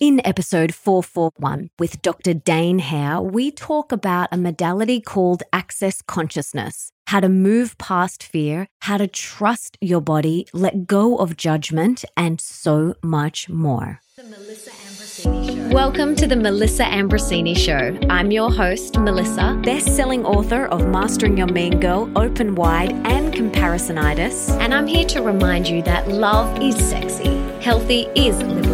In episode 441 with Dr. Dain Heer, we talk about a modality called access consciousness, how to move past fear, how to trust your body, let go of judgment, and so much more. Welcome to the Melissa Ambrosini Show. I'm your host, Melissa, best-selling author of Mastering Your Mean Girl, Open Wide, and Comparisonitis. And I'm here to remind you that love is sexy, healthy is liberating,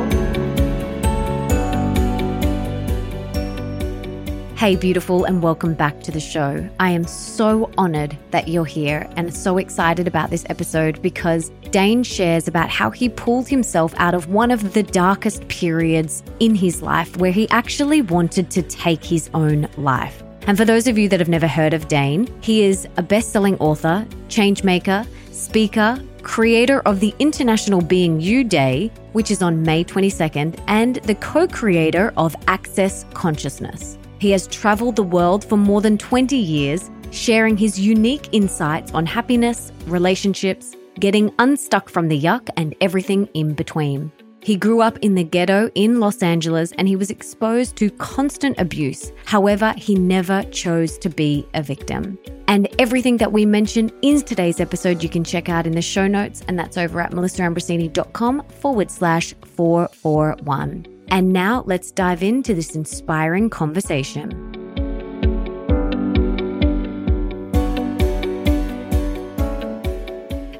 Hey, beautiful, and welcome back to the show. I am so honored that you're here and so excited about this episode because Dain shares about how he pulled himself out of one of the darkest periods in his life where he actually wanted to take his own life. And for those of you that have never heard of Dain, he is a best selling author, changemaker, speaker, creator of the International Being You Day, which is on May 22nd, and the co creator of Access Consciousness. He has traveled the world for more than 20 years, sharing his unique insights on happiness, relationships, getting unstuck from the yuck, and everything in between. He grew up in the ghetto in Los Angeles and he was exposed to constant abuse. However, he never chose to be a victim. And everything that we mention in today's episode, you can check out in the show notes, and that's over at melissaambrosini.com forward slash 441. And now let's dive into this inspiring conversation.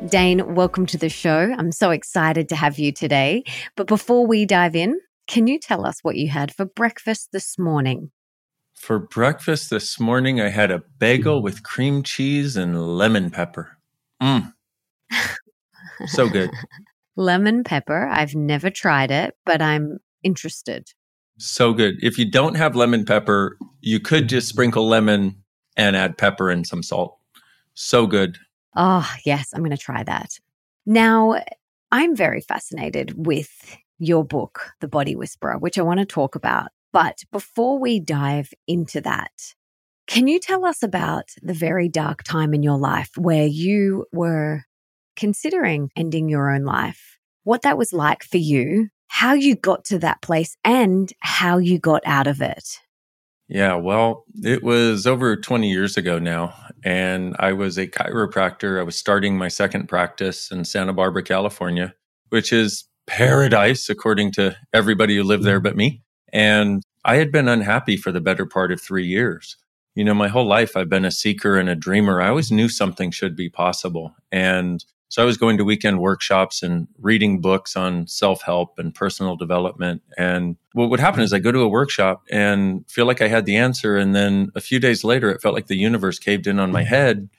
Dain, welcome to the show. I'm so excited to have you today. But before we dive in, can you tell us what you had for breakfast this morning? For breakfast this morning, I had a bagel with cream cheese and lemon pepper. Mmm. so good. lemon pepper. I've never tried it, but I'm interested. So good. If you don't have lemon pepper, you could just sprinkle lemon and add pepper and some salt. So good. Oh, yes, I'm going to try that. Now, I'm very fascinated with your book, The Body Whisperer, which I want to talk about. But before we dive into that, can you tell us about the very dark time in your life where you were considering ending your own life? What that was like for you how you got to that place and how you got out of it. Yeah, well, it was over 20 years ago now. And I was a chiropractor. I was starting my second practice in Santa Barbara, California, which is paradise, according to everybody who lived there mm-hmm. but me. And I had been unhappy for the better part of three years. You know, my whole life I've been a seeker and a dreamer. I always knew something should be possible. And so I was going to weekend workshops and reading books on self help and personal development. And what would happen is I go to a workshop and feel like I had the answer. And then a few days later, it felt like the universe caved in on my mm-hmm. head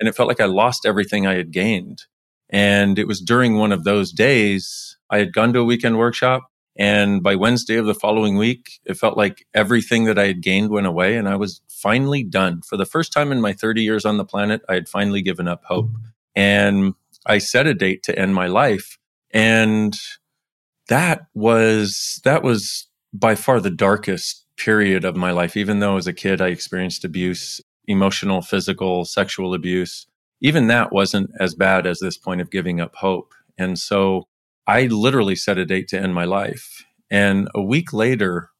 and it felt like I lost everything I had gained. And it was during one of those days I had gone to a weekend workshop. And by Wednesday of the following week, it felt like everything that I had gained went away and I was finally done. For the first time in my 30 years on the planet, I had finally given up hope. Mm-hmm. And I set a date to end my life. And that was, that was by far the darkest period of my life. Even though as a kid, I experienced abuse, emotional, physical, sexual abuse. Even that wasn't as bad as this point of giving up hope. And so I literally set a date to end my life. And a week later,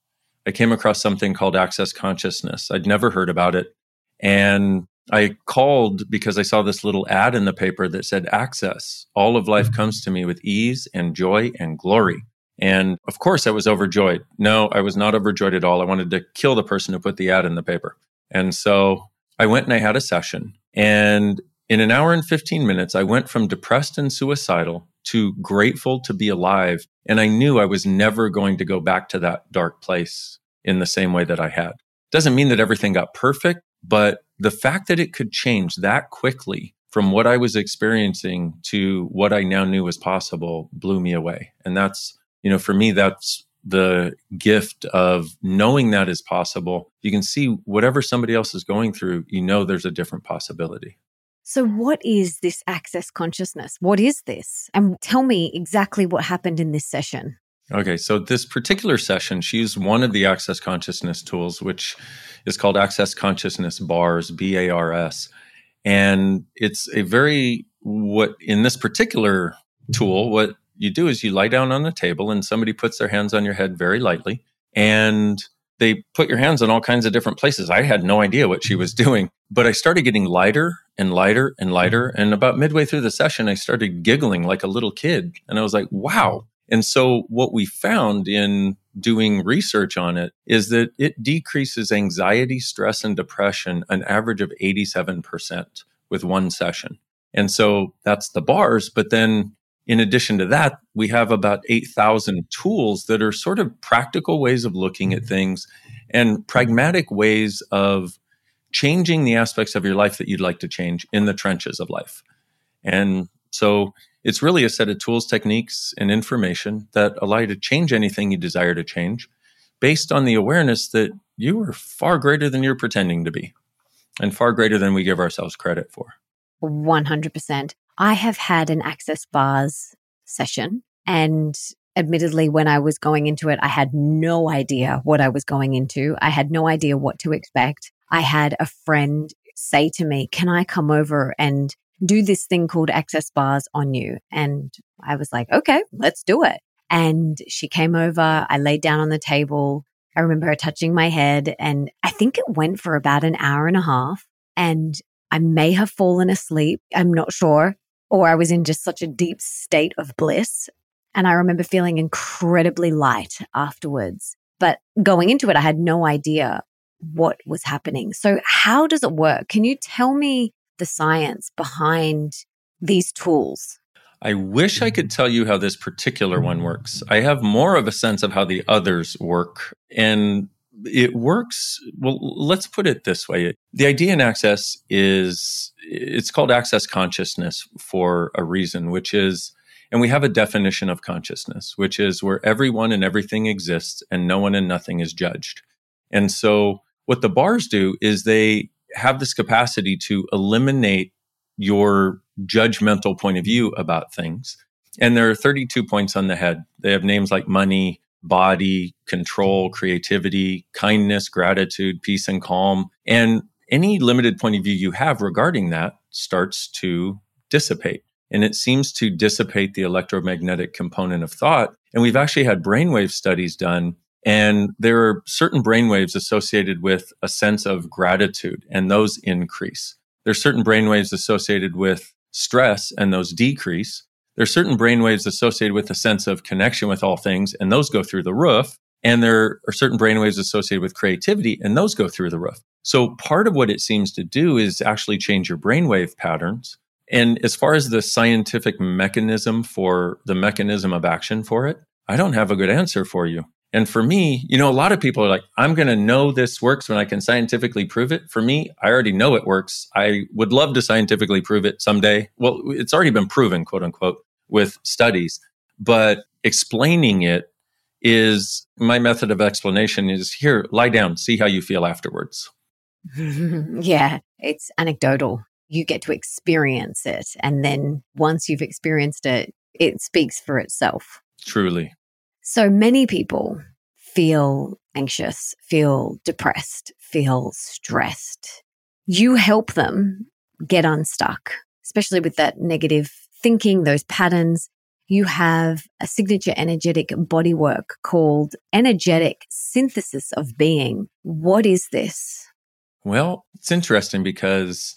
I came across something called access consciousness. I'd never heard about it. And I called because I saw this little ad in the paper that said access. All of life mm-hmm. comes to me with ease and joy and glory. And of course, I was overjoyed. No, I was not overjoyed at all. I wanted to kill the person who put the ad in the paper. And so I went and I had a session. And in an hour and 15 minutes, I went from depressed and suicidal to grateful to be alive. And I knew I was never going to go back to that dark place in the same way that I had. Doesn't mean that everything got perfect, but the fact that it could change that quickly from what I was experiencing to what I now knew was possible blew me away. And that's, you know, for me, that's the gift of knowing that is possible. You can see whatever somebody else is going through, you know, there's a different possibility. So, what is this access consciousness? What is this? And tell me exactly what happened in this session. Okay, so this particular session, she used one of the access consciousness tools, which is called Access Consciousness Bars, B A R S. And it's a very, what in this particular tool, what you do is you lie down on the table and somebody puts their hands on your head very lightly and they put your hands in all kinds of different places. I had no idea what she was doing, but I started getting lighter and lighter and lighter. And about midway through the session, I started giggling like a little kid. And I was like, wow. And so what we found in doing research on it is that it decreases anxiety, stress, and depression an average of 87% with one session. And so that's the bars. But then in addition to that, we have about 8,000 tools that are sort of practical ways of looking at mm-hmm. things and pragmatic ways of changing the aspects of your life that you'd like to change in the trenches of life. And so it's really a set of tools, techniques, and information that allow you to change anything you desire to change based on the awareness that you are far greater than you're pretending to be and far greater than we give ourselves credit for. 100%. I have had an access bars session and admittedly when I was going into it I had no idea what I was going into. I had no idea what to expect. I had a friend say to me, "Can I come over and do this thing called access bars on you. And I was like, okay, let's do it. And she came over. I laid down on the table. I remember her touching my head and I think it went for about an hour and a half. And I may have fallen asleep. I'm not sure. Or I was in just such a deep state of bliss. And I remember feeling incredibly light afterwards. But going into it, I had no idea what was happening. So, how does it work? Can you tell me the science behind these tools? I wish I could tell you how this particular one works. I have more of a sense of how the others work. And it works. Well, let's put it this way. The idea in access is it's called access consciousness for a reason, which is, and we have a definition of consciousness, which is where everyone and everything exists and no one and nothing is judged. And so what the bars do is they have this capacity to eliminate your judgmental point of view about things. And there are 32 points on the head. They have names like money, body, control, creativity, kindness, gratitude, peace, and calm. And any limited point of view you have regarding that starts to dissipate. And it seems to dissipate the electromagnetic component of thought. And we've actually had brainwave studies done and there are certain brainwaves associated with a sense of gratitude, and those increase. There are certain brainwaves associated with stress, and those decrease. There are certain brainwaves associated with a sense of connection with all things, and those go through the roof. And there are certain brainwaves associated with creativity, and those go through the roof. So part of what it seems to do is actually change your brainwave patterns. And as far as the scientific mechanism for the mechanism of action for it, I don't have a good answer for you. And for me, you know, a lot of people are like, I'm going to know this works when I can scientifically prove it. For me, I already know it works. I would love to scientifically prove it someday. Well, it's already been proven, quote unquote, with studies, but explaining it is my method of explanation is here, lie down, see how you feel afterwards. yeah, it's anecdotal. You get to experience it. And then once you've experienced it, it speaks for itself. Truly. So many people feel anxious, feel depressed, feel stressed. You help them get unstuck, especially with that negative thinking, those patterns. You have a signature energetic bodywork called energetic synthesis of being. What is this? Well, it's interesting because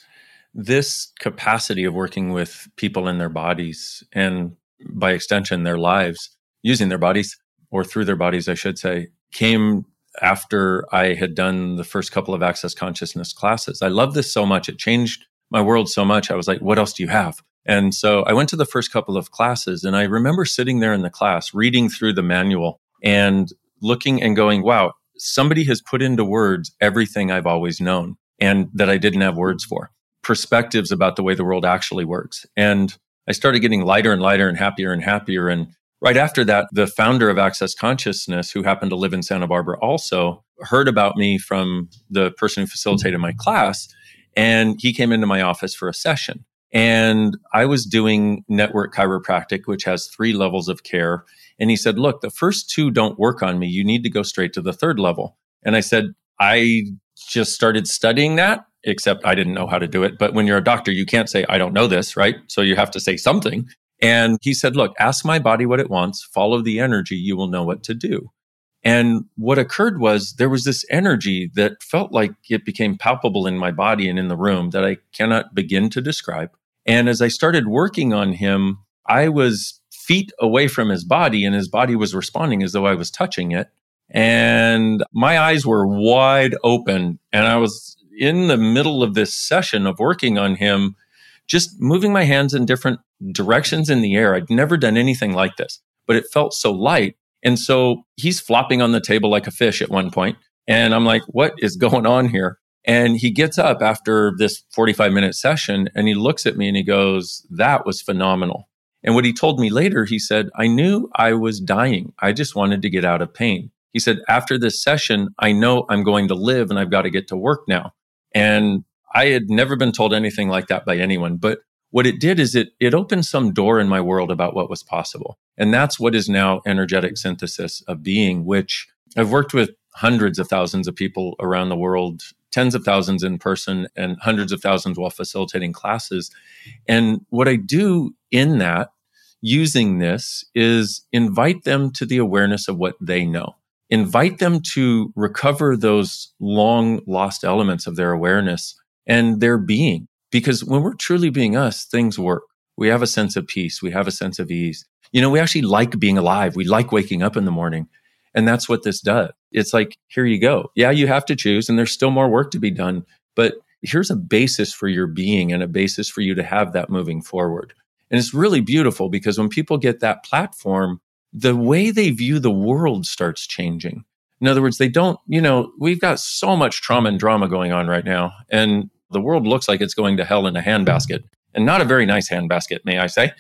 this capacity of working with people in their bodies and by extension their lives using their bodies or through their bodies, I should say, came after I had done the first couple of access consciousness classes. I love this so much. It changed my world so much. I was like, what else do you have? And so I went to the first couple of classes and I remember sitting there in the class, reading through the manual and looking and going, wow, somebody has put into words everything I've always known and that I didn't have words for, perspectives about the way the world actually works. And I started getting lighter and lighter and happier and happier. And Right after that, the founder of Access Consciousness, who happened to live in Santa Barbara also, heard about me from the person who facilitated my class. And he came into my office for a session. And I was doing network chiropractic, which has three levels of care. And he said, Look, the first two don't work on me. You need to go straight to the third level. And I said, I just started studying that, except I didn't know how to do it. But when you're a doctor, you can't say, I don't know this, right? So you have to say something. And he said, Look, ask my body what it wants, follow the energy, you will know what to do. And what occurred was there was this energy that felt like it became palpable in my body and in the room that I cannot begin to describe. And as I started working on him, I was feet away from his body and his body was responding as though I was touching it. And my eyes were wide open and I was in the middle of this session of working on him, just moving my hands in different directions in the air. I'd never done anything like this, but it felt so light. And so he's flopping on the table like a fish at one point, And I'm like, what is going on here? And he gets up after this 45 minute session and he looks at me and he goes, that was phenomenal. And what he told me later, he said, I knew I was dying. I just wanted to get out of pain. He said, after this session, I know I'm going to live and I've got to get to work now. And I had never been told anything like that by anyone. But what it did is it, it opened some door in my world about what was possible. And that's what is now energetic synthesis of being, which I've worked with hundreds of thousands of people around the world, tens of thousands in person and hundreds of thousands while facilitating classes. And what I do in that using this is invite them to the awareness of what they know. Invite them to recover those long lost elements of their awareness and their being because when we're truly being us, things work. We have a sense of peace. We have a sense of ease. You know, we actually like being alive. We like waking up in the morning. And that's what this does. It's like, here you go. Yeah, you have to choose, and there's still more work to be done. But here's a basis for your being and a basis for you to have that moving forward. And it's really beautiful because when people get that platform, the way they view the world starts changing. In other words, they don't, you know, we've got so much trauma and drama going on right now. And the world looks like it's going to hell in a handbasket and not a very nice handbasket, may I say.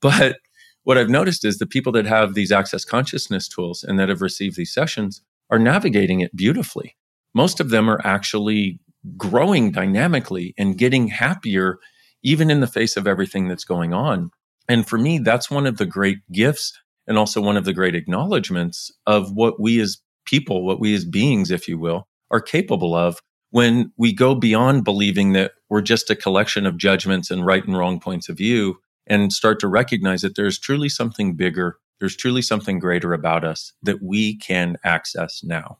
But what I've noticed is the people that have these access consciousness tools and that have received these sessions are navigating it beautifully. Most of them are actually growing dynamically and getting happier, even in the face of everything that's going on. And for me, that's one of the great gifts and also one of the great acknowledgments of what we as people, what we as beings, if you will, are capable of when we go beyond believing that we're just a collection of judgments and right and wrong points of view and start to recognize that there's truly something bigger, there's truly something greater about us that we can access now.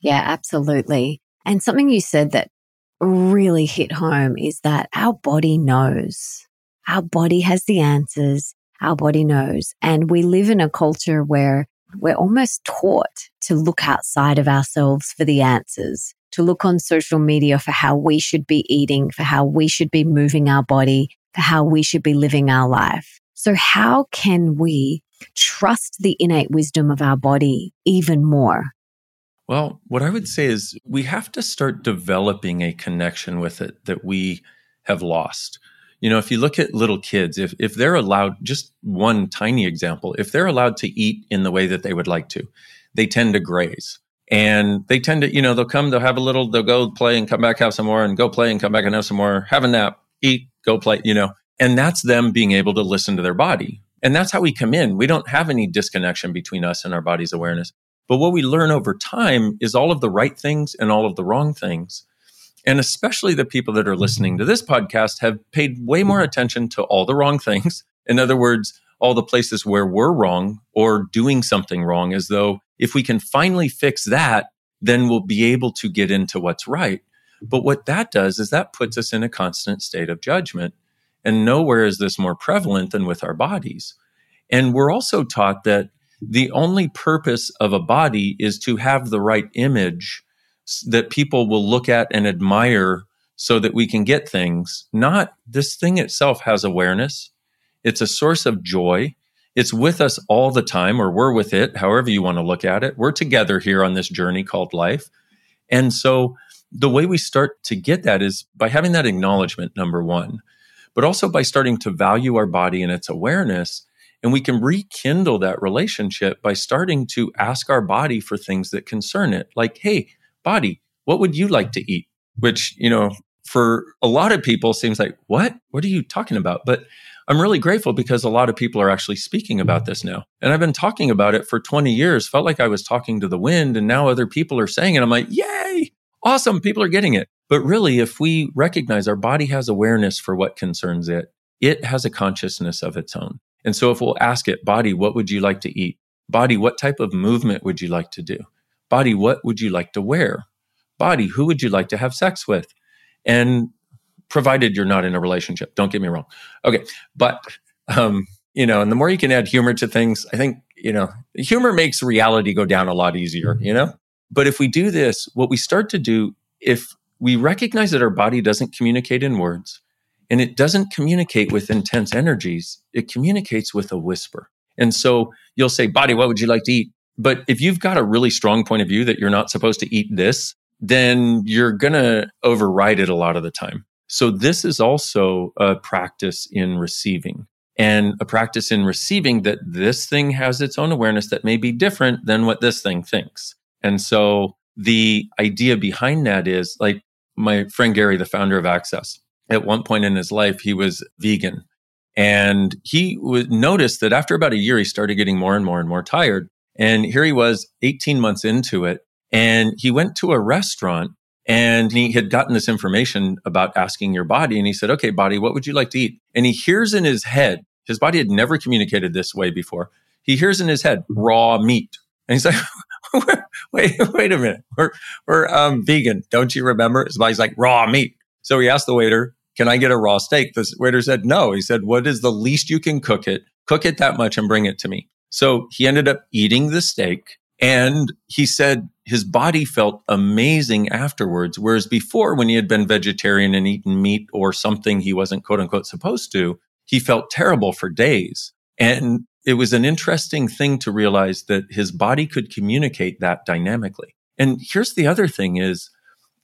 Yeah, absolutely. And something you said that really hit home is that our body knows. Our body has the answers. Our body knows. And we live in a culture where we're almost taught to look outside of ourselves for the answers to look on social media for how we should be eating, for how we should be moving our body, for how we should be living our life. So how can we trust the innate wisdom of our body even more? Well, what I would say is we have to start developing a connection with it that we have lost. You know, if you look at little kids, if, if they're allowed, just one tiny example, if they're allowed to eat in the way that they would like to, they tend to graze and they tend to, you know, they'll come, they'll have a little, they'll go play and come back, have some more, and go play and come back and have some more, have a nap, eat, go play, you know, and that's them being able to listen to their body. And that's how we come in. We don't have any disconnection between us and our body's awareness. But what we learn over time is all of the right things and all of the wrong things. And especially the people that are listening to this podcast have paid way more attention to all the wrong things. In other words, all the places where we're wrong or doing something wrong, as though if we can finally fix that, then we'll be able to get into what's right. But what that does is that puts us in a constant state of judgment. And nowhere is this more prevalent than with our bodies. And we're also taught that the only purpose of a body is to have the right image that people will look at and admire so that we can get things. Not this thing itself has awareness. It's a source of joy. It's with us all the time, or we're with it, however you want to look at it. We're together here on this journey called life. And so the way we start to get that is by having that acknowledgement, number one, but also by starting to value our body and its awareness. And we can rekindle that relationship by starting to ask our body for things that concern it. Like, hey, body, what would you like to eat? Which, you know, for a lot of people seems like, what? What are you talking about? But I'm really grateful because a lot of people are actually speaking about this now. And I've been talking about it for 20 years, felt like I was talking to the wind, and now other people are saying it. I'm like, yay, awesome, people are getting it. But really, if we recognize our body has awareness for what concerns it, it has a consciousness of its own. And so if we'll ask it, body, what would you like to eat? Body, what type of movement would you like to do? Body, what would you like to wear? Body, who would you like to have sex with? And provided you're not in a relationship, don't get me wrong. Okay. But, um, you know, and the more you can add humor to things, I think, you know, humor makes reality go down a lot easier, you know? But if we do this, what we start to do, if we recognize that our body doesn't communicate in words and it doesn't communicate with intense energies, it communicates with a whisper. And so you'll say, Body, what would you like to eat? But if you've got a really strong point of view that you're not supposed to eat this, then you're going to override it a lot of the time. So this is also a practice in receiving and a practice in receiving that this thing has its own awareness that may be different than what this thing thinks. And so the idea behind that is like my friend Gary, the founder of Access, at one point in his life, he was vegan and he would notice that after about a year, he started getting more and more and more tired. And here he was 18 months into it. And he went to a restaurant and he had gotten this information about asking your body. And he said, Okay, body, what would you like to eat? And he hears in his head, his body had never communicated this way before. He hears in his head, raw meat. And he's like, wait, wait a minute. We're, we're um, vegan. Don't you remember? His body's like, raw meat. So he asked the waiter, can I get a raw steak? The waiter said, no. He said, what is the least you can cook it? Cook it that much and bring it to me. So he ended up eating the steak and he said his body felt amazing afterwards. Whereas before, when he had been vegetarian and eaten meat or something he wasn't quote unquote supposed to, he felt terrible for days. And it was an interesting thing to realize that his body could communicate that dynamically. And here's the other thing is,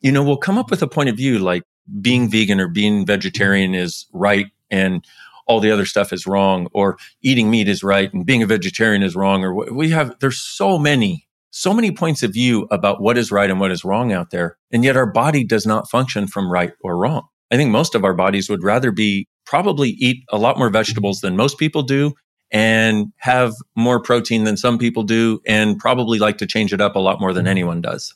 you know, we'll come up with a point of view like being vegan or being vegetarian is right and all the other stuff is wrong or eating meat is right and being a vegetarian is wrong or we have there's so many so many points of view about what is right and what is wrong out there and yet our body does not function from right or wrong. I think most of our bodies would rather be probably eat a lot more vegetables than most people do and have more protein than some people do and probably like to change it up a lot more than anyone does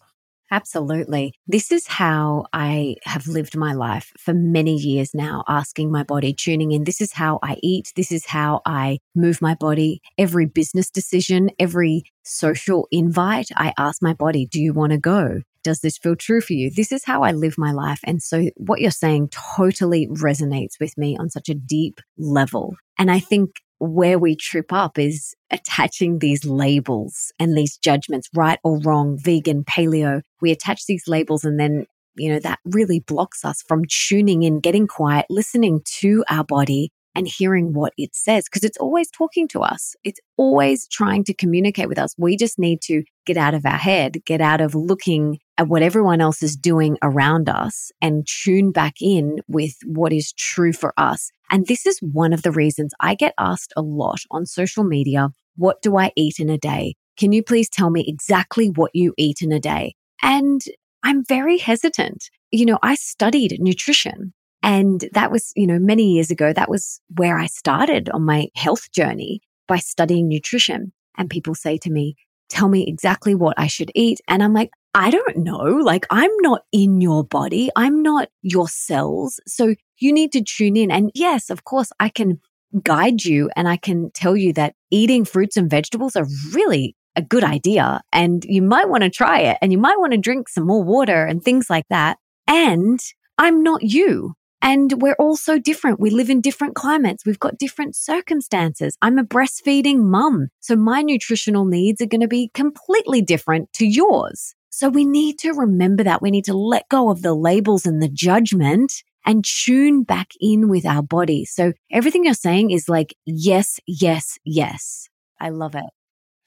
Absolutely. This is how I have lived my life for many years now, asking my body, tuning in. This is how I eat. This is how I move my body. Every business decision, every social invite, I ask my body, do you want to go? Does this feel true for you? This is how I live my life. And so what you're saying totally resonates with me on such a deep level. And I think where we trip up is attaching these labels and these judgments, right or wrong, vegan, paleo. We attach these labels and then, you know, that really blocks us from tuning in, getting quiet, listening to our body and hearing what it says because it's always talking to us. It's always trying to communicate with us. We just need to get out of our head, get out of looking at what everyone else is doing around us and tune back in with what is true for us. And this is one of the reasons I get asked a lot on social media What do I eat in a day? Can you please tell me exactly what you eat in a day? And I'm very hesitant. You know, I studied nutrition and that was, you know, many years ago, that was where I started on my health journey by studying nutrition. And people say to me, tell me exactly what I should eat. And I'm like, I don't know. Like, I'm not in your body. I'm not your cells. So you need to tune in. And yes, of course, I can guide you and I can tell you that eating fruits and vegetables are really a good idea. And you might want to try it and you might want to drink some more water and things like that. And I'm not you. And we're all so different. We live in different climates. We've got different circumstances. I'm a breastfeeding mum. So my nutritional needs are going to be completely different to yours. So we need to remember that we need to let go of the labels and the judgment and tune back in with our body. So everything you're saying is like, yes, yes, yes. I love it.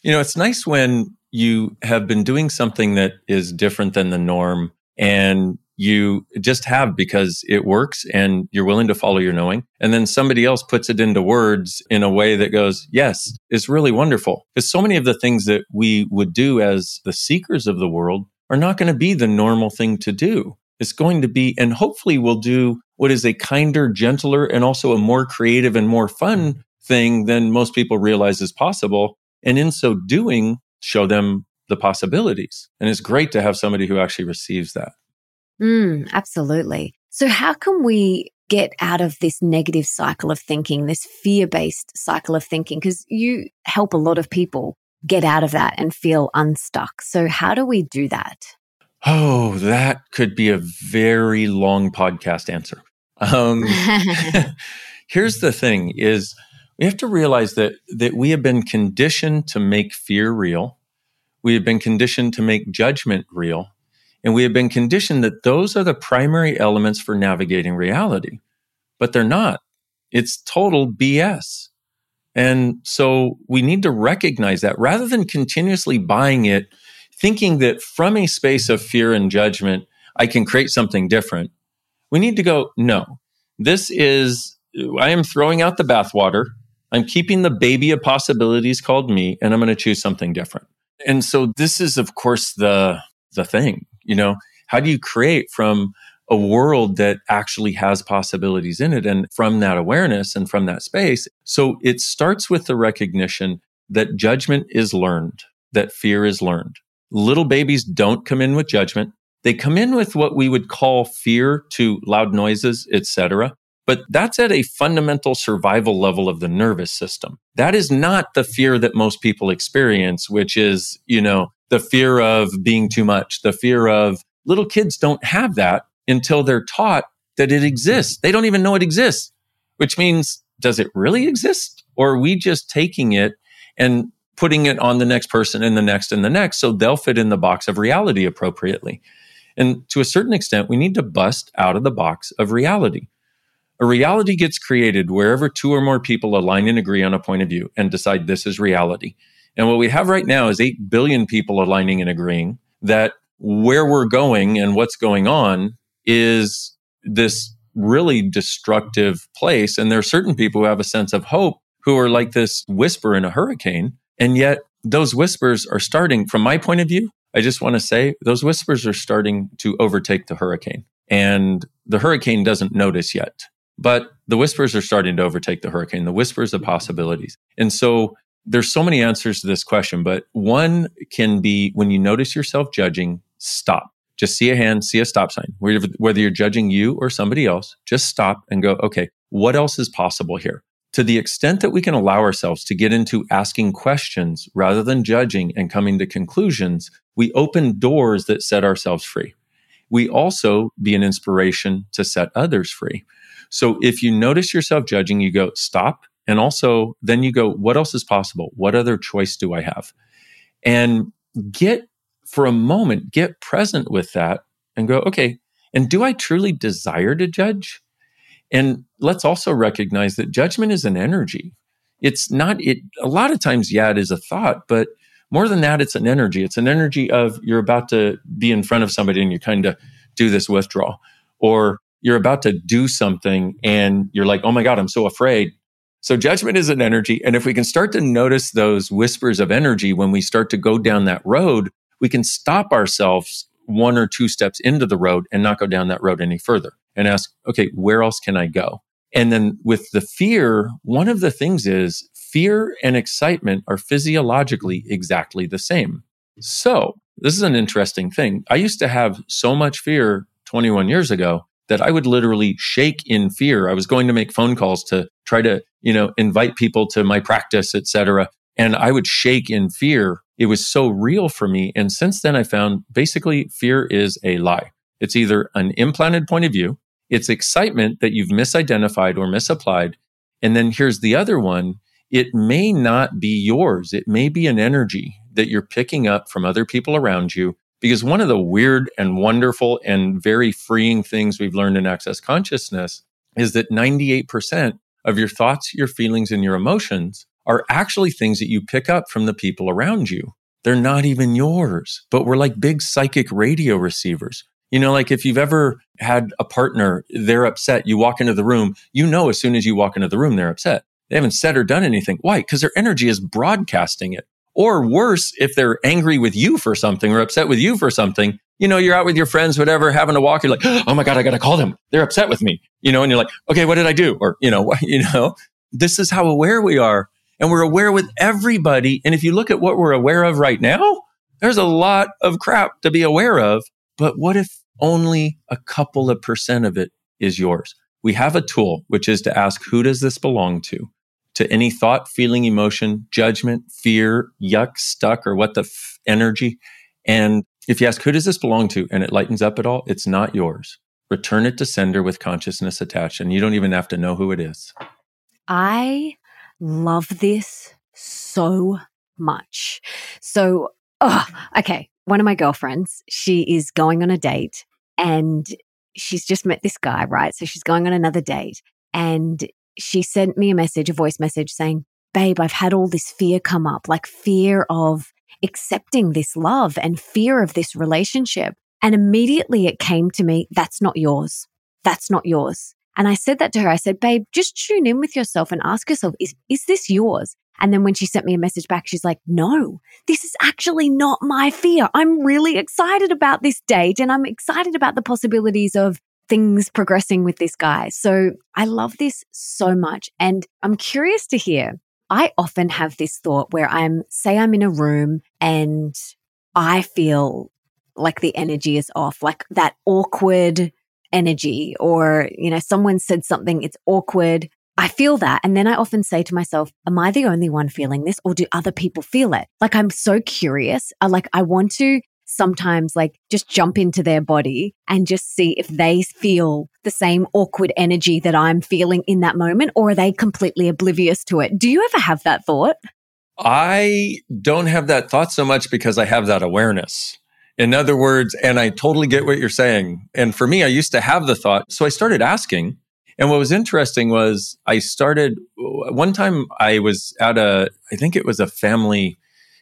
You know, it's nice when you have been doing something that is different than the norm and you just have because it works and you're willing to follow your knowing. And then somebody else puts it into words in a way that goes, yes, it's really wonderful. Because so many of the things that we would do as the seekers of the world are not going to be the normal thing to do. It's going to be, and hopefully we'll do what is a kinder, gentler, and also a more creative and more fun thing than most people realize is possible. And in so doing, show them the possibilities. And it's great to have somebody who actually receives that. Mm, absolutely. So, how can we get out of this negative cycle of thinking, this fear based cycle of thinking? Because you help a lot of people get out of that and feel unstuck. So, how do we do that? Oh, that could be a very long podcast answer. Um, here's the thing is we have to realize that that we have been conditioned to make fear real. We have been conditioned to make judgment real. And we have been conditioned that those are the primary elements for navigating reality, but they're not. It's total BS. And so we need to recognize that rather than continuously buying it, thinking that from a space of fear and judgment, I can create something different. We need to go, no, this is, I am throwing out the bathwater. I'm keeping the baby of possibilities called me, and I'm going to choose something different. And so this is, of course, the, the thing. You know, how do you create from a world that actually has possibilities in it and from that awareness and from that space? So it starts with the recognition that judgment is learned, that fear is learned. Little babies don't come in with judgment. They come in with what we would call fear to loud noises, etc. But that's at a fundamental survival level of the nervous system. That is not the fear that most people experience, which is, you know, the fear of being too much, the fear of little kids don't have that until they're taught that it exists. They don't even know it exists, which means, does it really exist? Or are we just taking it and putting it on the next person and the next and the next so they'll fit in the box of reality appropriately? And to a certain extent, we need to bust out of the box of reality. A reality gets created wherever two or more people align and agree on a point of view and decide this is reality. And what we have right now is 8 billion people aligning and agreeing that where we're going and what's going on is this really destructive place. And there are certain people who have a sense of hope who are like this whisper in a hurricane. And yet those whispers are starting, from my point of view, I just want to say those whispers are starting to overtake the hurricane. And the hurricane doesn't notice yet, but the whispers are starting to overtake the hurricane, the whispers of possibilities. And so there's so many answers to this question, but one can be when you notice yourself judging, stop. Just see a hand, see a stop sign. Whether you're judging you or somebody else, just stop and go, okay, what else is possible here? To the extent that we can allow ourselves to get into asking questions rather than judging and coming to conclusions, we open doors that set ourselves free. We also be an inspiration to set others free. So if you notice yourself judging, you go, stop, and also, then you go, what else is possible? What other choice do I have? And get for a moment, get present with that and go, okay, and do I truly desire to judge? And let's also recognize that judgment is an energy. It's not, it, a lot of times, yeah, it is a thought, but more than that, it's an energy. It's an energy of you're about to be in front of somebody and you kind of do this withdrawal, or you're about to do something and you're like, oh my God, I'm so afraid. So judgment is an energy. And if we can start to notice those whispers of energy when we start to go down that road, we can stop ourselves one or two steps into the road and not go down that road any further and ask, okay, where else can I go? And then with the fear, one of the things is fear and excitement are physiologically exactly the same. So this is an interesting thing. I used to have so much fear 21 years ago that I would literally shake in fear. I was going to make phone calls to try to, you know, invite people to my practice, etc. And I would shake in fear. It was so real for me. And since then I found basically fear is a lie. It's either an implanted point of view. It's excitement that you've misidentified or misapplied. And then here's the other one. It may not be yours. It may be an energy that you're picking up from other people around you because one of the weird and wonderful and very freeing things we've learned in access consciousness is that 98% of your thoughts, your feelings, and your emotions are actually things that you pick up from the people around you. They're not even yours, but we're like big psychic radio receivers. You know, like if you've ever had a partner, they're upset, you walk into the room, you know, as soon as you walk into the room, they're upset. They haven't said or done anything. Why? Because their energy is broadcasting it. Or worse, if they're angry with you for something or upset with you for something, you know, you're out with your friends, whatever, having a walk. You're like, oh my God, I got to call them. They're upset with me, you know, and you're like, okay, what did I do? Or, you know, you know, this is how aware we are. And we're aware with everybody. And if you look at what we're aware of right now, there's a lot of crap to be aware of. But what if only a couple of percent of it is yours? We have a tool, which is to ask, who does this belong to? To any thought, feeling, emotion, judgment, fear, yuck, stuck, or what the f- energy. And if you ask, who does this belong to? And it lightens up at all, it's not yours. Return it to sender with consciousness attached. And you don't even have to know who it is. I love this so much. So, oh, okay. One of my girlfriends, she is going on a date and she's just met this guy, right? So she's going on another date and she sent me a message, a voice message saying, Babe, I've had all this fear come up, like fear of accepting this love and fear of this relationship. And immediately it came to me, that's not yours. That's not yours. And I said that to her. I said, babe, just tune in with yourself and ask yourself, is, is this yours? And then when she sent me a message back, she's like, no, this is actually not my fear. I'm really excited about this date and I'm excited about the possibilities of things progressing with this guy. So I love this so much. And I'm curious to hear I often have this thought where I'm, say, I'm in a room and I feel like the energy is off, like that awkward energy, or, you know, someone said something, it's awkward. I feel that. And then I often say to myself, am I the only one feeling this or do other people feel it? Like I'm so curious. I like, I want to sometimes like just jump into their body and just see if they feel the same awkward energy that I'm feeling in that moment or are they completely oblivious to it? Do you ever have that thought? I don't have that thought so much because I have that awareness. In other words, and I totally get what you're saying. And for me, I used to have the thought. So I started asking. And what was interesting was I started one time I was at a, I think it was a family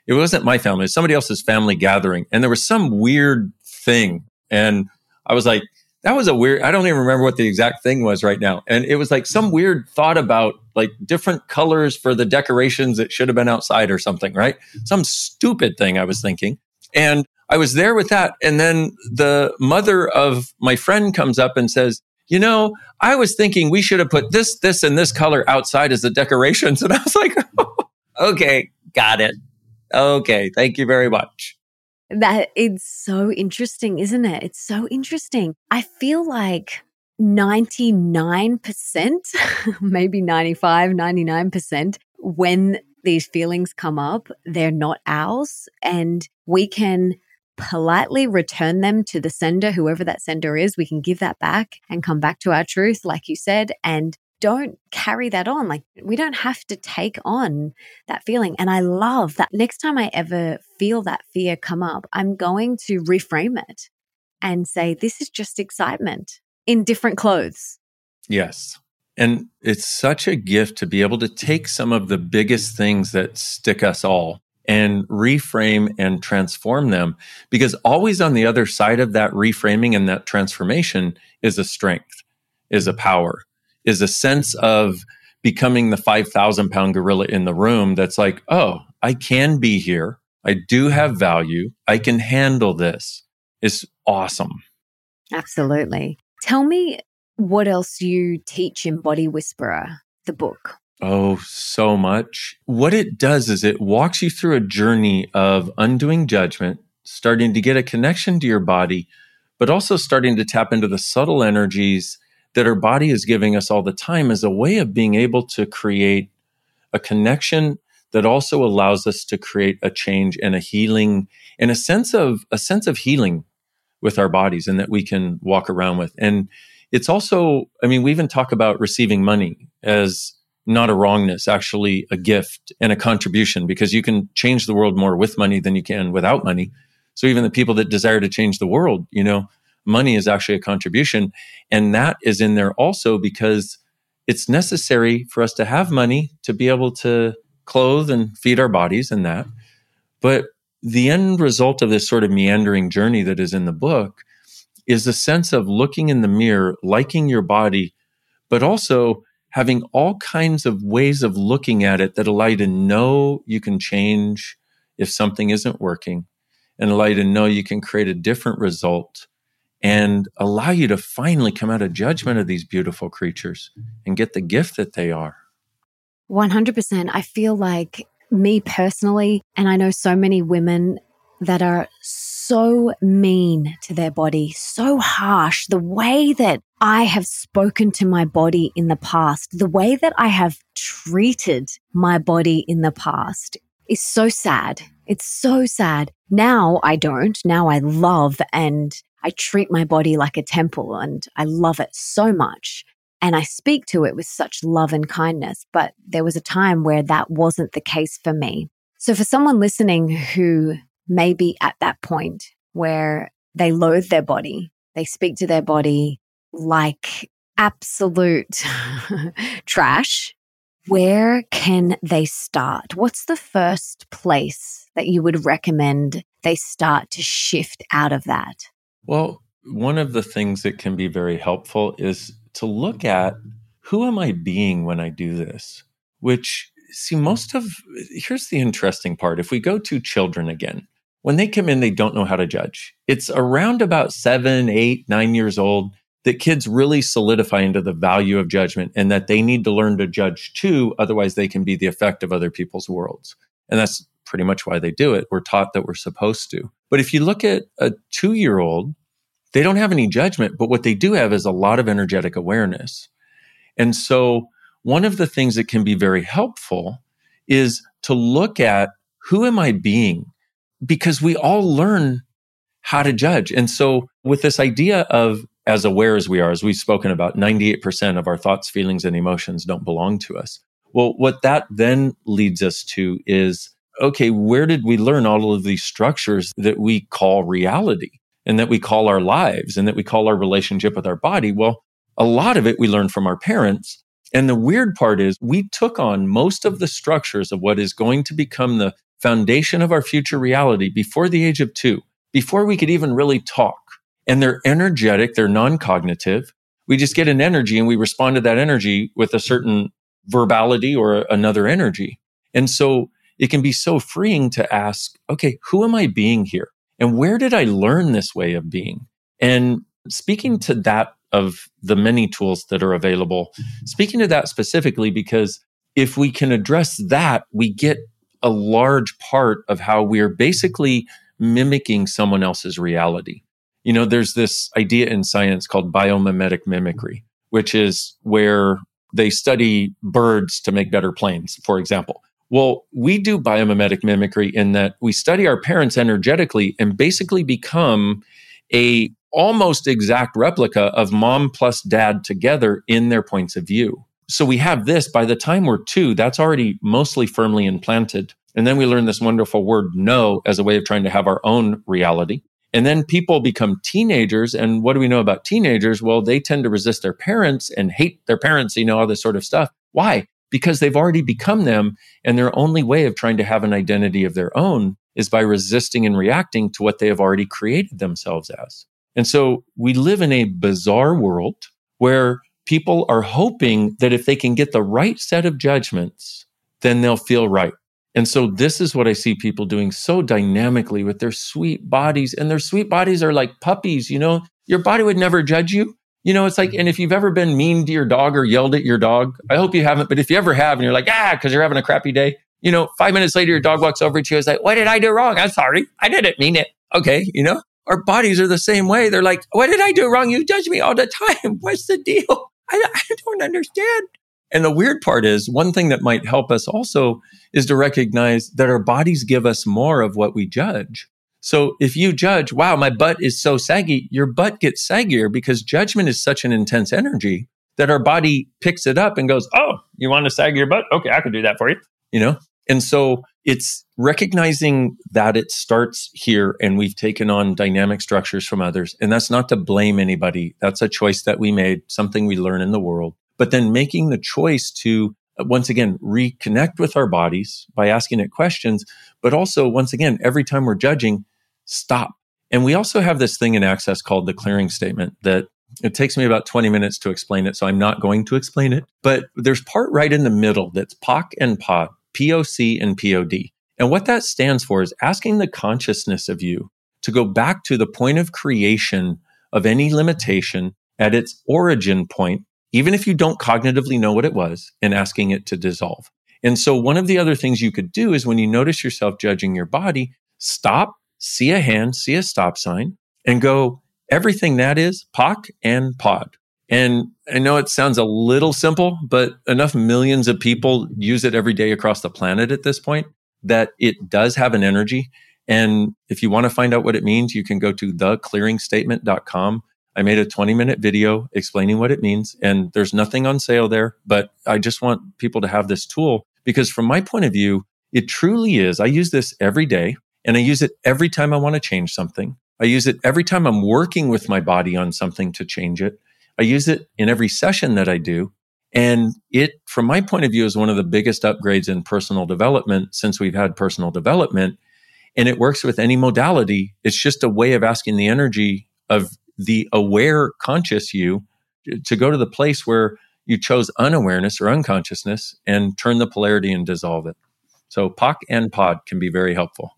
it wasn't my family, it was somebody else's family gathering. And there was some weird thing. And I was like, that was a weird, I don't even remember what the exact thing was right now. And it was like some mm-hmm. weird thought about like different colors for the decorations that should have been outside or something, right? Some stupid thing I was thinking. And I was there with that. And then the mother of my friend comes up and says, you know, I was thinking we should have put this, this, and this color outside as the decorations. And I was like, okay, got it. Okay, thank you very much. That is so interesting, isn't it? It's so interesting. I feel like 99%, maybe 95, 99%, when these feelings come up, they're not ours. And we can politely return them to the sender, whoever that sender is. We can give that back and come back to our truth, like you said, and don't carry that on. Like we don't have to take on that feeling. And I love that next time I ever feel that fear come up, I'm going to reframe it and say, this is just excitement in different clothes. Yes. And it's such a gift to be able to take some of the biggest things that stick us all and reframe and transform them. Because always on the other side of that reframing and that transformation is a strength, is a power is a sense of becoming the 5,000 pound gorilla in the room that's like, oh, I can be here. I do have value. I can handle this. It's awesome. Absolutely. Tell me what else you teach in Body Whisperer, the book. Oh, so much. What it does is it walks you through a journey of undoing judgment, starting to get a connection to your body, but also starting to tap into the subtle energies that our body is giving us all the time as a way of being able to create a connection that also allows us to create a change and a healing and a sense of a sense of healing with our bodies and that we can walk around with. And it's also i mean we even talk about receiving money as not a wrongness actually a gift and a contribution because you can change the world more with money than you can without money. So even the people that desire to change the world you know money is actually a contribution. And that is in there also because it's necessary for us to have money to be able to clothe and feed our bodies and that. But the end result of this sort of meandering journey that is in the book is a sense of looking in the mirror, liking your body, but also having all kinds of ways of looking at it that allow you to know you can change if something isn't working and allow you to know you can create a different result and allow you to finally come out of judgment of these beautiful creatures and get the gift that they are. 100%. I feel like me personally, and I know so many women that are so mean to their body, so harsh. The way that I have spoken to my body in the past, the way that I have treated my body in the past is so sad. It's so sad. Now I don't. Now I love and I treat my body like a temple and I love it so much. And I speak to it with such love and kindness. But there was a time where that wasn't the case for me. So for someone listening who may be at that point where they loathe their body, they speak to their body like absolute trash, where can they start? What's the first place that you would recommend they start to shift out of that? Well, one of the things that can be very helpful is to look at who am I being when I do this? Which, see, most of here's the interesting part. If we go to children again, when they come in, they don't know how to judge. It's around about seven, eight, nine years old that kids really solidify into the value of judgment and that they need to learn to judge too. Otherwise, they can be the effect of other people's worlds. And that's pretty much why they do it. We're taught that we're supposed to. But if you look at a two year old, they don't have any judgment, but what they do have is a lot of energetic awareness. And so one of the things that can be very helpful is to look at who am I being? Because we all learn how to judge. And so with this idea of as aware as we are, as we've spoken about, 98% of our thoughts, feelings, and emotions don't belong to us. Well, what that then leads us to is okay, where did we learn all of these structures that we call reality? and that we call our lives and that we call our relationship with our body. Well, a lot of it we learned from our parents. And the weird part is we took on most of the structures of what is going to become the foundation of our future reality before the age of two, before we could even really talk. And they're energetic, they're non cognitive. We just get an energy and we respond to that energy with a certain verbality or another energy. And so it can be so freeing to ask, okay, who am I being here? And where did I learn this way of being? And speaking to that of the many tools that are available, speaking to that specifically, because if we can address that, we get a large part of how we're basically mimicking someone else's reality. You know, there's this idea in science called biomimetic mimicry, which is where they study birds to make better planes, for example. Well, we do biomimetic mimicry in that we study our parents energetically and basically become a almost exact replica of mom plus dad together in their points of view. So we have this by the time we're two, that's already mostly firmly implanted. And then we learn this wonderful word no as a way of trying to have our own reality. And then people become teenagers. And what do we know about teenagers? Well, they tend to resist their parents and hate their parents, you know, all this sort of stuff. Why? Because they've already become them. And their only way of trying to have an identity of their own is by resisting and reacting to what they have already created themselves as. And so we live in a bizarre world where people are hoping that if they can get the right set of judgments, then they'll feel right. And so this is what I see people doing so dynamically with their sweet bodies and their sweet bodies are like puppies, you know, your body would never judge you. You know, it's like, and if you've ever been mean to your dog or yelled at your dog, I hope you haven't, but if you ever have and you're like, ah, because you're having a crappy day, you know, five minutes later, your dog walks over to you and is like, what did I do wrong? I'm sorry. I didn't mean it. Okay. You know, our bodies are the same way. They're like, what did I do wrong? You judge me all the time. What's the deal? I, I don't understand. And the weird part is one thing that might help us also is to recognize that our bodies give us more of what we judge. So if you judge, wow, my butt is so saggy, your butt gets saggier because judgment is such an intense energy that our body picks it up and goes, Oh, you want to sag your butt? Okay, I can do that for you. You know? And so it's recognizing that it starts here and we've taken on dynamic structures from others. And that's not to blame anybody. That's a choice that we made, something we learn in the world. But then making the choice to uh, once again reconnect with our bodies by asking it questions. But also, once again, every time we're judging, stop. And we also have this thing in Access called the clearing statement that it takes me about 20 minutes to explain it. So I'm not going to explain it. But there's part right in the middle that's POC and POD, POC and POD. And what that stands for is asking the consciousness of you to go back to the point of creation of any limitation at its origin point, even if you don't cognitively know what it was, and asking it to dissolve. And so one of the other things you could do is when you notice yourself judging your body, stop, see a hand, see a stop sign, and go, everything that is, POC and POD. And I know it sounds a little simple, but enough millions of people use it every day across the planet at this point that it does have an energy. And if you want to find out what it means, you can go to theclearingstatement.com. I made a 20 minute video explaining what it means and there's nothing on sale there, but I just want people to have this tool because from my point of view, it truly is. I use this every day and I use it every time I want to change something. I use it every time I'm working with my body on something to change it. I use it in every session that I do. And it, from my point of view, is one of the biggest upgrades in personal development since we've had personal development. And it works with any modality. It's just a way of asking the energy of the aware conscious you to go to the place where you chose unawareness or unconsciousness and turn the polarity and dissolve it. So POC and POD can be very helpful.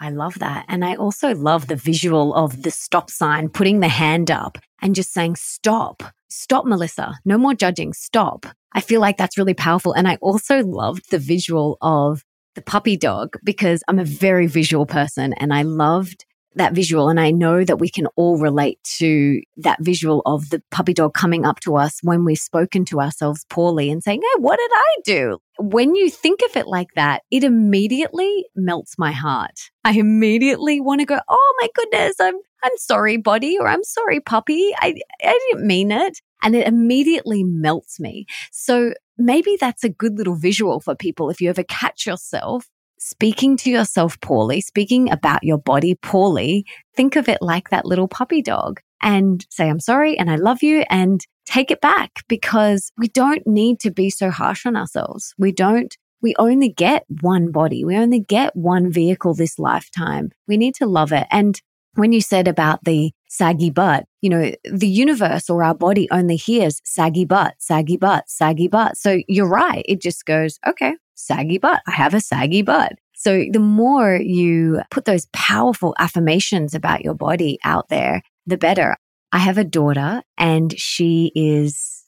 I love that. And I also love the visual of the stop sign, putting the hand up and just saying, stop, stop, Melissa. No more judging. Stop. I feel like that's really powerful. And I also loved the visual of the puppy dog because I'm a very visual person and I loved that visual. And I know that we can all relate to that visual of the puppy dog coming up to us when we've spoken to ourselves poorly and saying, Hey, what did I do? When you think of it like that, it immediately melts my heart. I immediately want to go, Oh my goodness, I'm, I'm sorry, body, or I'm sorry, puppy. I, I didn't mean it. And it immediately melts me. So maybe that's a good little visual for people. If you ever catch yourself speaking to yourself poorly, speaking about your body poorly, think of it like that little puppy dog and say, I'm sorry and I love you and take it back because we don't need to be so harsh on ourselves. We don't, we only get one body. We only get one vehicle this lifetime. We need to love it. And when you said about the saggy butt, you know, the universe or our body only hears saggy butt, saggy butt, saggy butt. So you're right. It just goes, okay, saggy butt. I have a saggy butt. So the more you put those powerful affirmations about your body out there, the better. I have a daughter and she is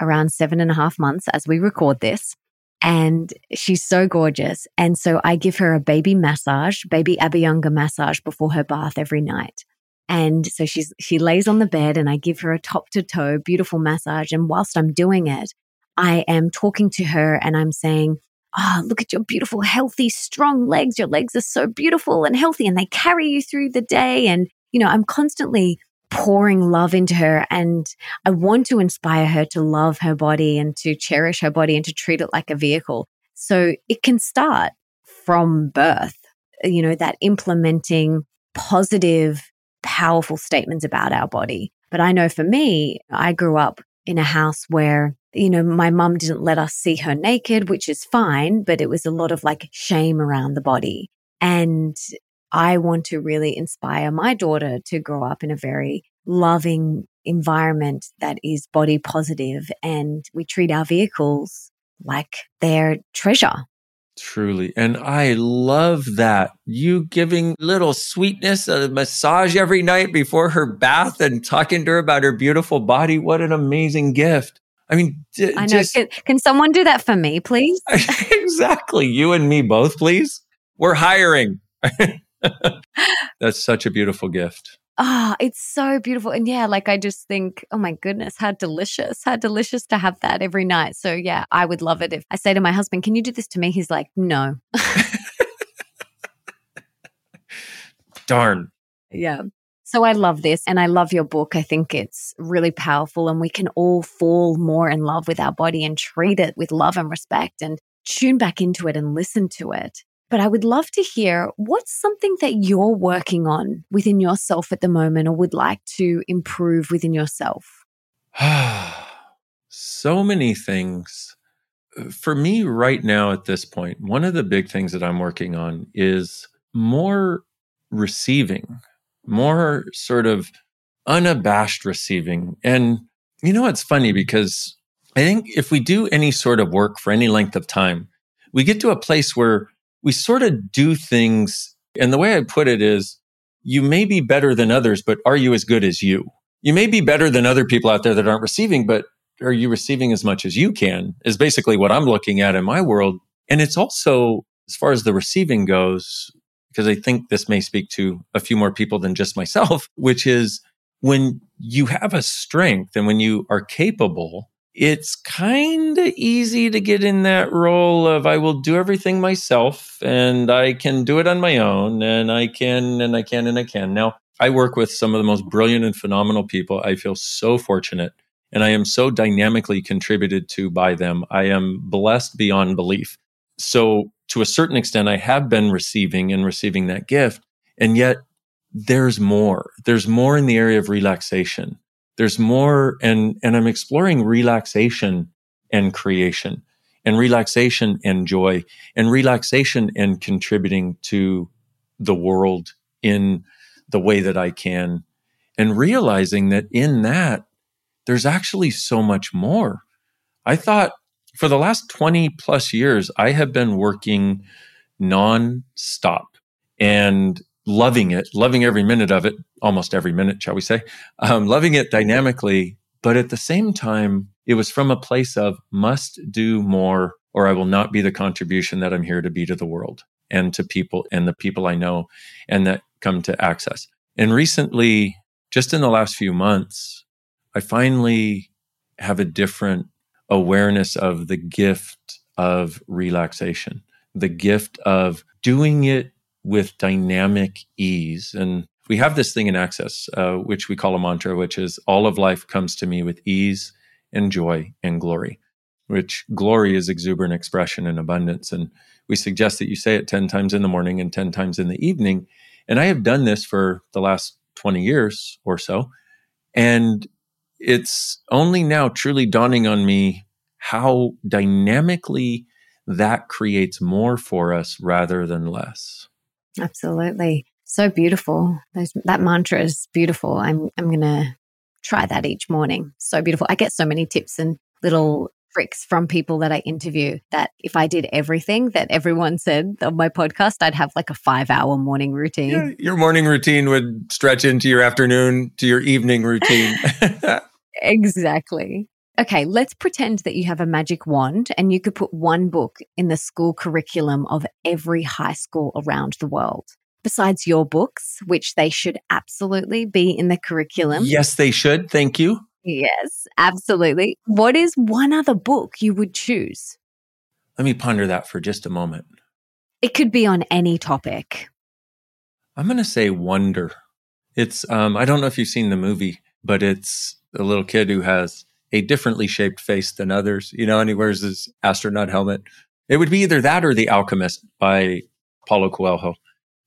around seven and a half months as we record this. And she's so gorgeous. And so I give her a baby massage, baby Abhyanga massage before her bath every night. And so she's, she lays on the bed and I give her a top to toe beautiful massage. And whilst I'm doing it, I am talking to her and I'm saying, oh, look at your beautiful, healthy, strong legs. Your legs are so beautiful and healthy and they carry you through the day. And, you know, I'm constantly pouring love into her and I want to inspire her to love her body and to cherish her body and to treat it like a vehicle. So it can start from birth, you know, that implementing positive, powerful statements about our body. But I know for me, I grew up in a house where you know, my mum didn't let us see her naked, which is fine, but it was a lot of like shame around the body. And I want to really inspire my daughter to grow up in a very loving environment that is body positive and we treat our vehicles like their treasure. Truly. And I love that. You giving little sweetness, a massage every night before her bath and talking to her about her beautiful body. What an amazing gift. I mean, d- I know. Just, can, can someone do that for me, please? exactly. You and me both, please. We're hiring. That's such a beautiful gift. Ah, oh, it's so beautiful. And yeah, like I just think, oh my goodness, how delicious, how delicious to have that every night. So yeah, I would love it if I say to my husband, can you do this to me? He's like, no. Darn. Yeah. So I love this and I love your book. I think it's really powerful and we can all fall more in love with our body and treat it with love and respect and tune back into it and listen to it. But I would love to hear what's something that you're working on within yourself at the moment or would like to improve within yourself? so many things. For me, right now at this point, one of the big things that I'm working on is more receiving more sort of unabashed receiving. And you know, it's funny because I think if we do any sort of work for any length of time, we get to a place where we sort of do things. And the way I put it is you may be better than others, but are you as good as you? You may be better than other people out there that aren't receiving, but are you receiving as much as you can is basically what I'm looking at in my world. And it's also, as far as the receiving goes, because I think this may speak to a few more people than just myself, which is when you have a strength and when you are capable, it's kind of easy to get in that role of I will do everything myself and I can do it on my own and I can and I can and I can. Now, I work with some of the most brilliant and phenomenal people. I feel so fortunate and I am so dynamically contributed to by them. I am blessed beyond belief. So, to a certain extent, I have been receiving and receiving that gift. And yet, there's more. There's more in the area of relaxation. There's more, and, and I'm exploring relaxation and creation, and relaxation and joy, and relaxation and contributing to the world in the way that I can, and realizing that in that, there's actually so much more. I thought for the last 20 plus years, I have been working non-stop and loving it, loving every minute of it, almost every minute, shall we say, um, loving it dynamically. But at the same time, it was from a place of must do more or I will not be the contribution that I'm here to be to the world and to people and the people I know and that come to access. And recently, just in the last few months, I finally have a different awareness of the gift of relaxation, the gift of doing it with dynamic ease. And we have this thing in Access, uh, which we call a mantra, which is all of life comes to me with ease and joy and glory, which glory is exuberant expression and abundance. And we suggest that you say it 10 times in the morning and 10 times in the evening. And I have done this for the last 20 years or so. And it's only now truly dawning on me how dynamically that creates more for us rather than less. Absolutely. So beautiful. Those, that mantra is beautiful. I'm, I'm going to try that each morning. So beautiful. I get so many tips and little tricks from people that I interview that if I did everything that everyone said on my podcast, I'd have like a five hour morning routine. Yeah, your morning routine would stretch into your afternoon to your evening routine. exactly. Okay, let's pretend that you have a magic wand and you could put one book in the school curriculum of every high school around the world. Besides your books, which they should absolutely be in the curriculum. Yes, they should. Thank you. Yes, absolutely. What is one other book you would choose? Let me ponder that for just a moment. It could be on any topic. I'm going to say Wonder. It's, um, I don't know if you've seen the movie, but it's a little kid who has a differently shaped face than others, you know, and he wears his astronaut helmet. It would be either that or The Alchemist by Paulo Coelho.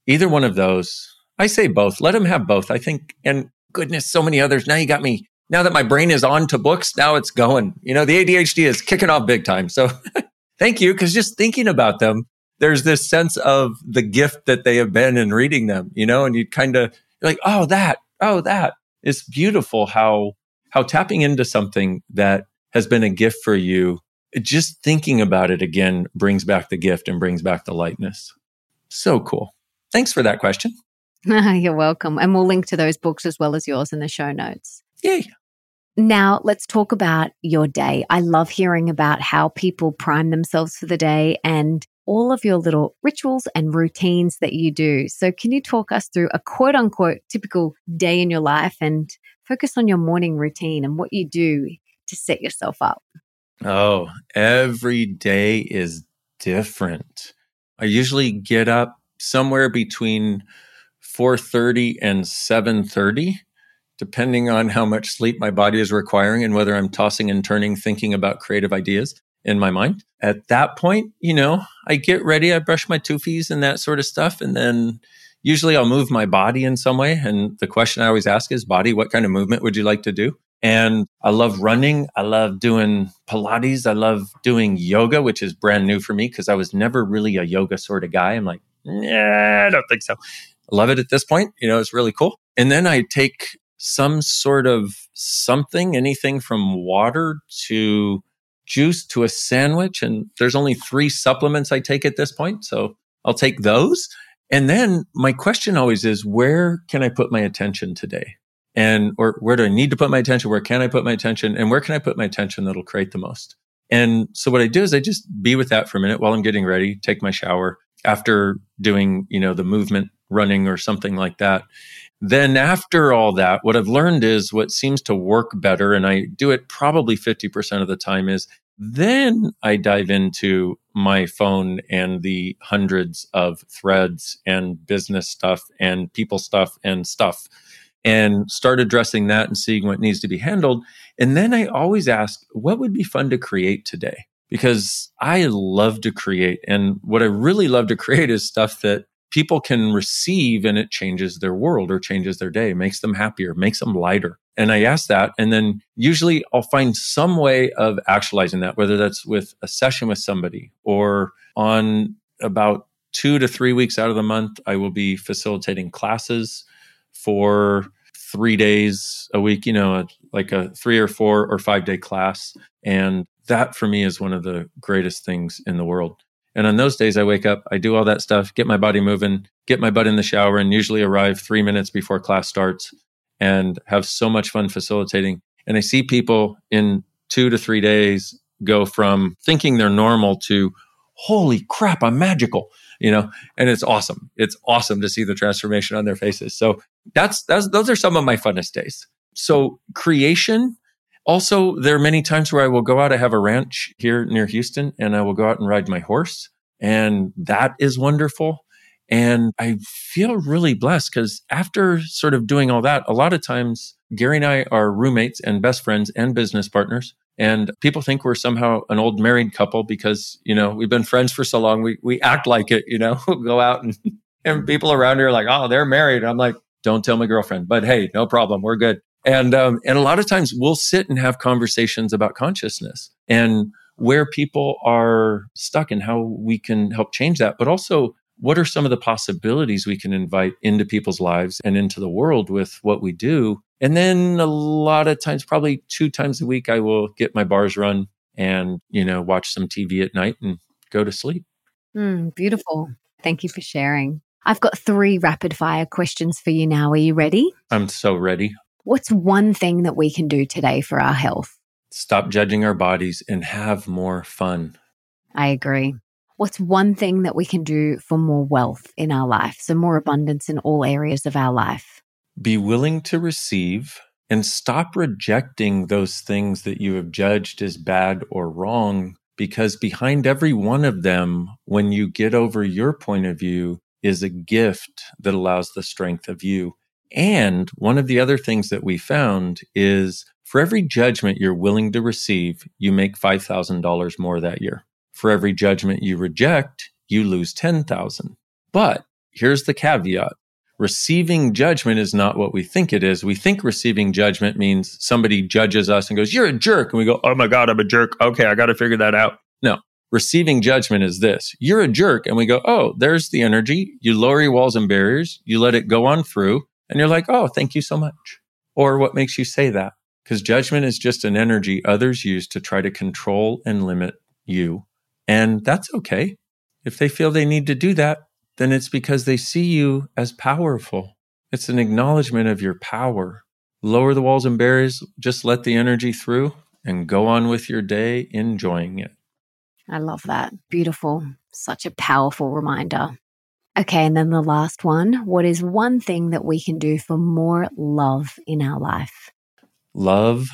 Either one of those. I say both. Let him have both. I think, and goodness, so many others. Now you got me. Now that my brain is on to books, now it's going. You know, the ADHD is kicking off big time. So thank you. Cause just thinking about them, there's this sense of the gift that they have been in reading them, you know, and you kind of like, oh, that, oh, that. It's beautiful how how tapping into something that has been a gift for you, just thinking about it again brings back the gift and brings back the lightness. So cool. Thanks for that question. You're welcome. And we'll link to those books as well as yours in the show notes. Yay. Now, let's talk about your day. I love hearing about how people prime themselves for the day and all of your little rituals and routines that you do. So, can you talk us through a quote unquote typical day in your life and focus on your morning routine and what you do to set yourself up? Oh, every day is different. I usually get up somewhere between 4:30 and 7:30 depending on how much sleep my body is requiring and whether I'm tossing and turning thinking about creative ideas in my mind. At that point, you know, I get ready, I brush my toofies and that sort of stuff and then usually I'll move my body in some way. And the question I always ask is, body, what kind of movement would you like to do? And I love running. I love doing Pilates. I love doing yoga, which is brand new for me because I was never really a yoga sort of guy. I'm like, yeah, I don't think so. I love it at this point. You know, it's really cool. And then I take some sort of something, anything from water to juice to a sandwich. And there's only three supplements I take at this point. So I'll take those. And then my question always is, where can I put my attention today? And, or where do I need to put my attention? Where can I put my attention? And where can I put my attention that'll create the most? And so what I do is I just be with that for a minute while I'm getting ready, take my shower after doing, you know, the movement running or something like that. Then after all that, what I've learned is what seems to work better, and I do it probably 50% of the time is then I dive into my phone and the hundreds of threads and business stuff and people stuff and stuff and start addressing that and seeing what needs to be handled. And then I always ask, what would be fun to create today? Because I love to create. And what I really love to create is stuff that people can receive and it changes their world or changes their day, makes them happier, makes them lighter. And I ask that. And then usually I'll find some way of actualizing that, whether that's with a session with somebody or on about two to three weeks out of the month, I will be facilitating classes for three days a week, you know, like a three or four or five day class. And that for me is one of the greatest things in the world. And on those days, I wake up, I do all that stuff, get my body moving, get my butt in the shower, and usually arrive three minutes before class starts and have so much fun facilitating. And I see people in two to three days go from thinking they're normal to, holy crap, I'm magical you know, and it's awesome. It's awesome to see the transformation on their faces. So that's, that's, those are some of my funnest days. So creation. Also, there are many times where I will go out. I have a ranch here near Houston and I will go out and ride my horse. And that is wonderful. And I feel really blessed because after sort of doing all that, a lot of times Gary and I are roommates and best friends and business partners. And people think we're somehow an old married couple because, you know, we've been friends for so long. We, we act like it, you know, we'll go out and, and people around here are like, oh, they're married. I'm like, don't tell my girlfriend, but hey, no problem. We're good. And, um, and a lot of times we'll sit and have conversations about consciousness and where people are stuck and how we can help change that. But also, what are some of the possibilities we can invite into people's lives and into the world with what we do and then a lot of times, probably two times a week, I will get my bars run and, you know, watch some TV at night and go to sleep. Mm, beautiful. Thank you for sharing. I've got three rapid fire questions for you now. Are you ready? I'm so ready. What's one thing that we can do today for our health? Stop judging our bodies and have more fun. I agree. What's one thing that we can do for more wealth in our life? So, more abundance in all areas of our life? be willing to receive and stop rejecting those things that you have judged as bad or wrong because behind every one of them, when you get over your point of view, is a gift that allows the strength of you. And one of the other things that we found is for every judgment you're willing to receive, you make $5,000 more that year. For every judgment you reject, you lose 10,000. But here's the caveat receiving judgment is not what we think it is. We think receiving judgment means somebody judges us and goes, You're a jerk. And we go, Oh my God, I'm a jerk. Okay, I got to figure that out. No, receiving judgment is this You're a jerk. And we go, Oh, there's the energy. You lower your walls and barriers, you let it go on through, and you're like, Oh, thank you so much. Or what makes you say that? Because judgment is just an energy others use to try to control and limit you. And that's okay. If they feel they need to do that, then it's because they see you as powerful. It's an acknowledgement of your power. Lower the walls and barriers, just let the energy through and go on with your day enjoying it. I love that. Beautiful. Such a powerful reminder. Okay, and then the last one. What is one thing that we can do for more love in our life? Love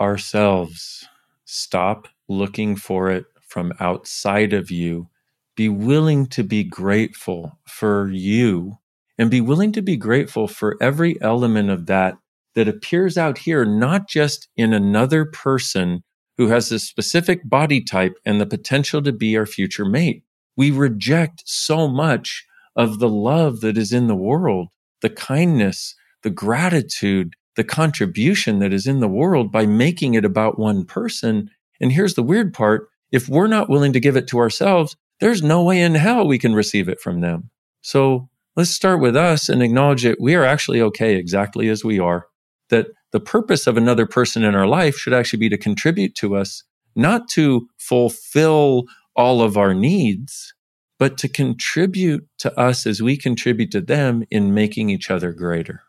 ourselves. Stop looking for it from outside of you be willing to be grateful for you and be willing to be grateful for every element of that that appears out here, not just in another person who has a specific body type and the potential to be our future mate. We reject so much of the love that is in the world, the kindness, the gratitude, the contribution that is in the world by making it about one person. And here's the weird part. If we're not willing to give it to ourselves, there's no way in hell we can receive it from them. So let's start with us and acknowledge that we are actually okay exactly as we are. That the purpose of another person in our life should actually be to contribute to us, not to fulfill all of our needs, but to contribute to us as we contribute to them in making each other greater.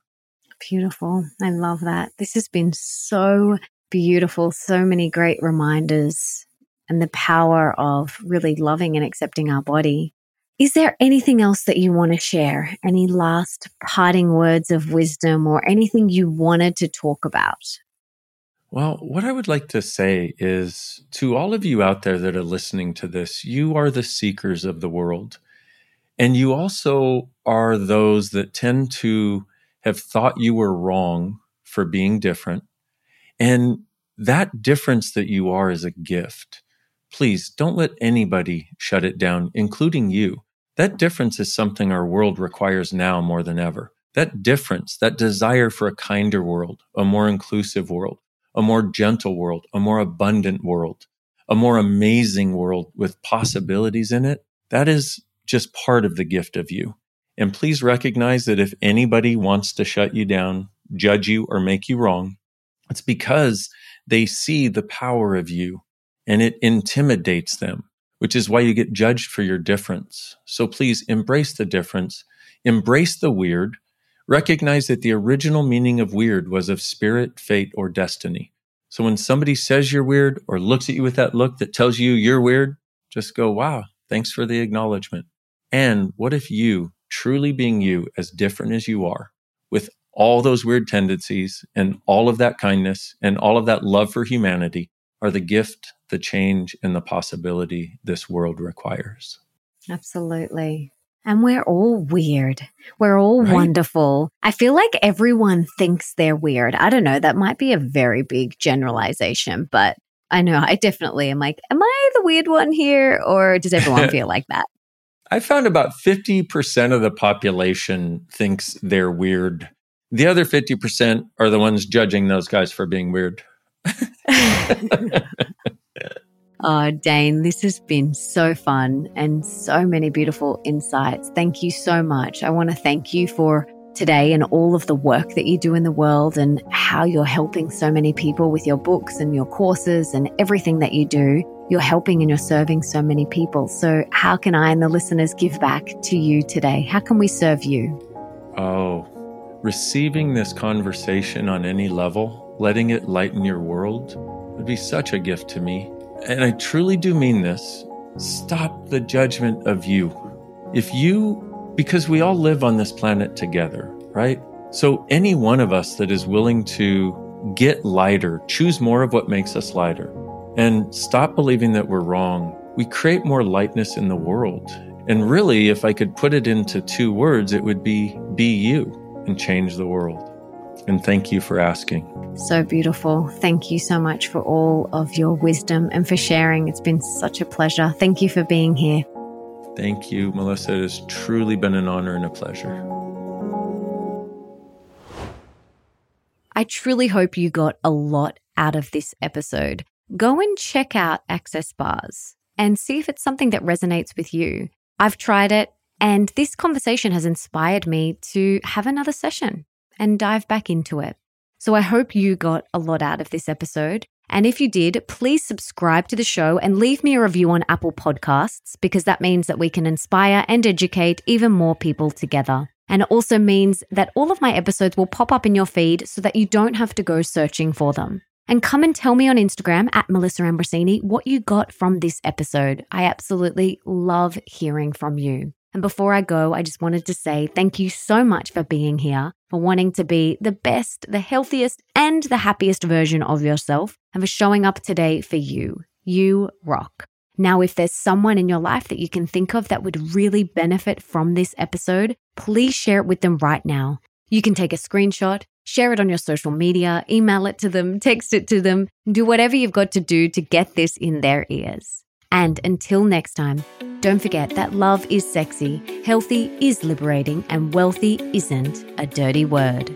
Beautiful. I love that. This has been so beautiful. So many great reminders and the power of really loving and accepting our body. Is there anything else that you want to share? Any last parting words of wisdom or anything you wanted to talk about? Well, what I would like to say is to all of you out there that are listening to this, you are the seekers of the world. And you also are those that tend to have thought you were wrong for being different. And that difference that you are is a gift. Please don't let anybody shut it down, including you. That difference is something our world requires now more than ever. That difference, that desire for a kinder world, a more inclusive world, a more gentle world, a more abundant world, a more amazing world with possibilities in it. That is just part of the gift of you. And please recognize that if anybody wants to shut you down, judge you, or make you wrong, it's because they see the power of you and it intimidates them, which is why you get judged for your difference. So please embrace the difference, embrace the weird, Recognize that the original meaning of weird was of spirit, fate, or destiny. So when somebody says you're weird or looks at you with that look that tells you you're weird, just go, wow, thanks for the acknowledgement. And what if you, truly being you, as different as you are, with all those weird tendencies and all of that kindness and all of that love for humanity, are the gift, the change, and the possibility this world requires? Absolutely. And we're all weird. We're all right? wonderful. I feel like everyone thinks they're weird. I don't know. That might be a very big generalization, but I know I definitely am like, am I the weird one here? Or does everyone feel like that? I found about 50% of the population thinks they're weird. The other 50% are the ones judging those guys for being weird. Oh, Dain, this has been so fun and so many beautiful insights. Thank you so much. I want to thank you for today and all of the work that you do in the world and how you're helping so many people with your books and your courses and everything that you do. You're helping and you're serving so many people. So, how can I and the listeners give back to you today? How can we serve you? Oh, receiving this conversation on any level, letting it lighten your world, would be such a gift to me and I truly do mean this, stop the judgment of you. If you, because we all live on this planet together, right? So any one of us that is willing to get lighter, choose more of what makes us lighter, and stop believing that we're wrong, we create more lightness in the world. And really, if I could put it into two words, it would be be you and change the world. And thank you for asking. So beautiful. Thank you so much for all of your wisdom and for sharing. It's been such a pleasure. Thank you for being here. Thank you, Melissa. It has truly been an honor and a pleasure. I truly hope you got a lot out of this episode. Go and check out Access Bars and see if it's something that resonates with you. I've tried it, and this conversation has inspired me to have another session and dive back into it. So I hope you got a lot out of this episode. And if you did, please subscribe to the show and leave me a review on Apple Podcasts because that means that we can inspire and educate even more people together. And it also means that all of my episodes will pop up in your feed so that you don't have to go searching for them. And come and tell me on Instagram at Melissa Ambrosini what you got from this episode. I absolutely love hearing from you. And before I go, I just wanted to say thank you so much for being here, for wanting to be the best, the healthiest, and the happiest version of yourself, and for showing up today for you. You rock. Now, if there's someone in your life that you can think of that would really benefit from this episode, please share it with them right now. You can take a screenshot, share it on your social media, email it to them, text it to them, do whatever you've got to do to get this in their ears. And until next time, don't forget that love is sexy, healthy is liberating, and wealthy isn't a dirty word.